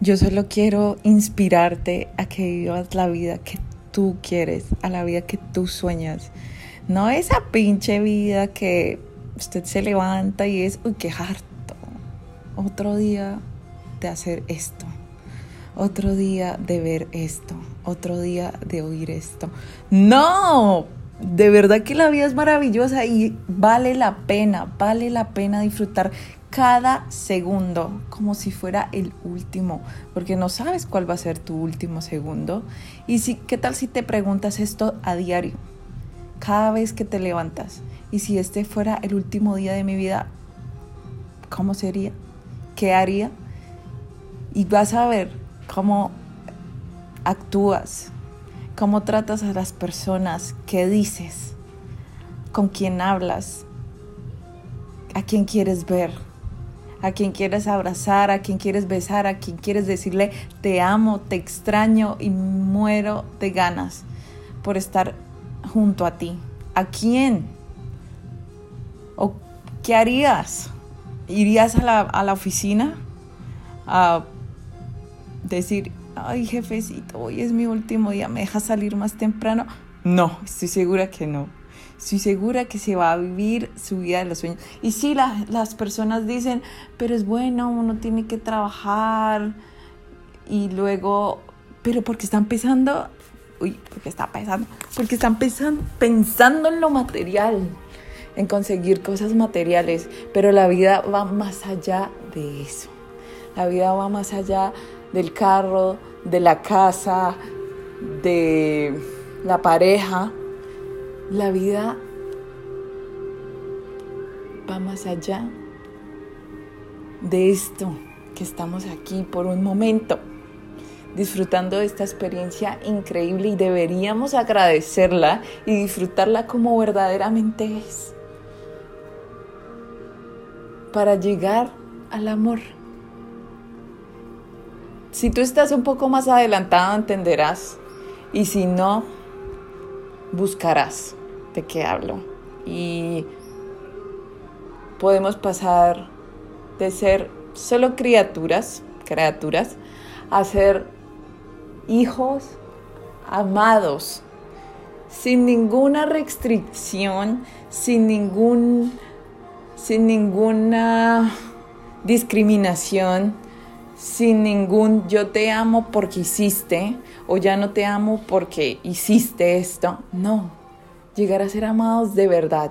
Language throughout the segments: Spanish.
Yo solo quiero inspirarte a que vivas la vida que tú quieres, a la vida que tú sueñas. No esa pinche vida que usted se levanta y es, uy, qué harto. Otro día de hacer esto. Otro día de ver esto. Otro día de oír esto. No, de verdad que la vida es maravillosa y vale la pena, vale la pena disfrutar cada segundo como si fuera el último, porque no sabes cuál va a ser tu último segundo. Y si, ¿qué tal si te preguntas esto a diario? Cada vez que te levantas. Y si este fuera el último día de mi vida, ¿cómo sería? ¿Qué haría? Y vas a ver cómo actúas, cómo tratas a las personas, qué dices, con quién hablas, a quién quieres ver, a quién quieres abrazar, a quién quieres besar, a quién quieres decirle te amo, te extraño y muero de ganas por estar junto a ti. ¿A quién? ¿O qué harías? ¿Irías a la, a la oficina a decir, ay jefecito, hoy es mi último día, ¿me dejas salir más temprano? No, estoy segura que no. Estoy segura que se va a vivir su vida de los sueños. Y sí, las personas dicen, pero es bueno, uno tiene que trabajar y luego, pero porque están pensando, uy, porque está pensando, porque están pensando, pensando en lo material, en conseguir cosas materiales, pero la vida va más allá de eso. La vida va más allá del carro, de la casa, de la pareja. La vida va más allá de esto que estamos aquí por un momento disfrutando de esta experiencia increíble y deberíamos agradecerla y disfrutarla como verdaderamente es para llegar al amor. Si tú estás un poco más adelantado, entenderás. Y si no, buscarás de qué hablo. Y podemos pasar de ser solo criaturas, criaturas, a ser hijos amados, sin ninguna restricción, sin ningún sin ninguna discriminación, sin ningún yo te amo porque hiciste o ya no te amo porque hiciste esto. No, llegar a ser amados de verdad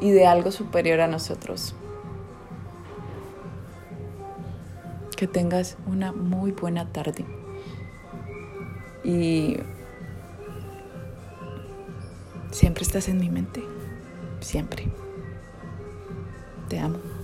y de algo superior a nosotros. Que tengas una muy buena tarde. Y siempre estás en mi mente. Siempre. Te amo.